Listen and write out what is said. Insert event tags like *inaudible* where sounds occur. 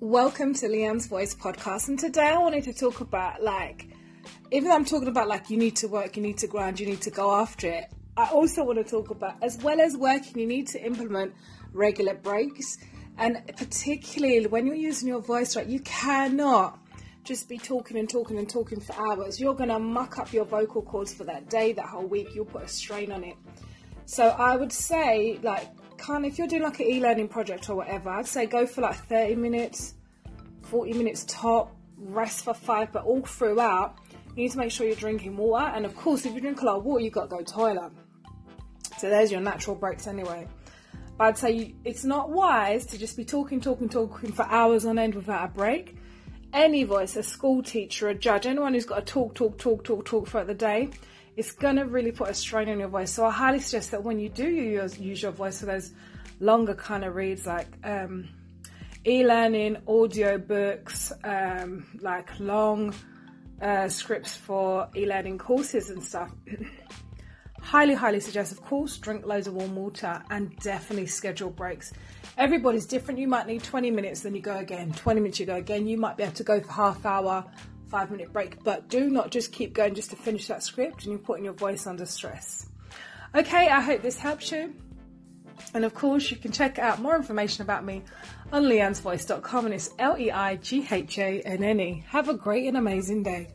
Welcome to Leighanne's Voice podcast. And today I wanted to talk about like, even though I'm talking about like you need to work, you need to grind, you need to go after it, I also want to talk about as well as working, you need to implement regular breaks. And particularly when you're using your voice, right, you cannot just be talking and talking and talking for hours. You're going to muck up your vocal cords for that day, that whole week. You'll put a strain on it. So I would say, like, kind of, if you're doing like an e-learning project or whatever, I'd say go for like 30 minutes, 40 minutes top, rest for five, but all throughout, you need to make sure you're drinking water. And of course, if you drink a lot of water, you've got to go toilet. So there's your natural breaks anyway. But I'd say you, it's not wise to just be talking, talking, talking for hours on end without a break. Any voice, a school teacher, a judge, anyone who's got to talk, talk, talk, talk, talk throughout the day, it's going to really put a strain on your voice. So I highly suggest that when you do use, use your voice for those longer kind of reads like um, e-learning, audio books, um, like long uh, scripts for e-learning courses and stuff. *clears throat* highly, highly suggest, of course, drink loads of warm water and definitely schedule breaks. Everybody's different. You might need 20 minutes, then you go again. 20 minutes, you go again. You might be able to go for half hour, five minute break, but do not just keep going just to finish that script and you're putting your voice under stress. Okay, I hope this helps you. And of course, you can check out more information about me on leighannesvoice.com and it's L E I G H A N N E. Have a great and amazing day.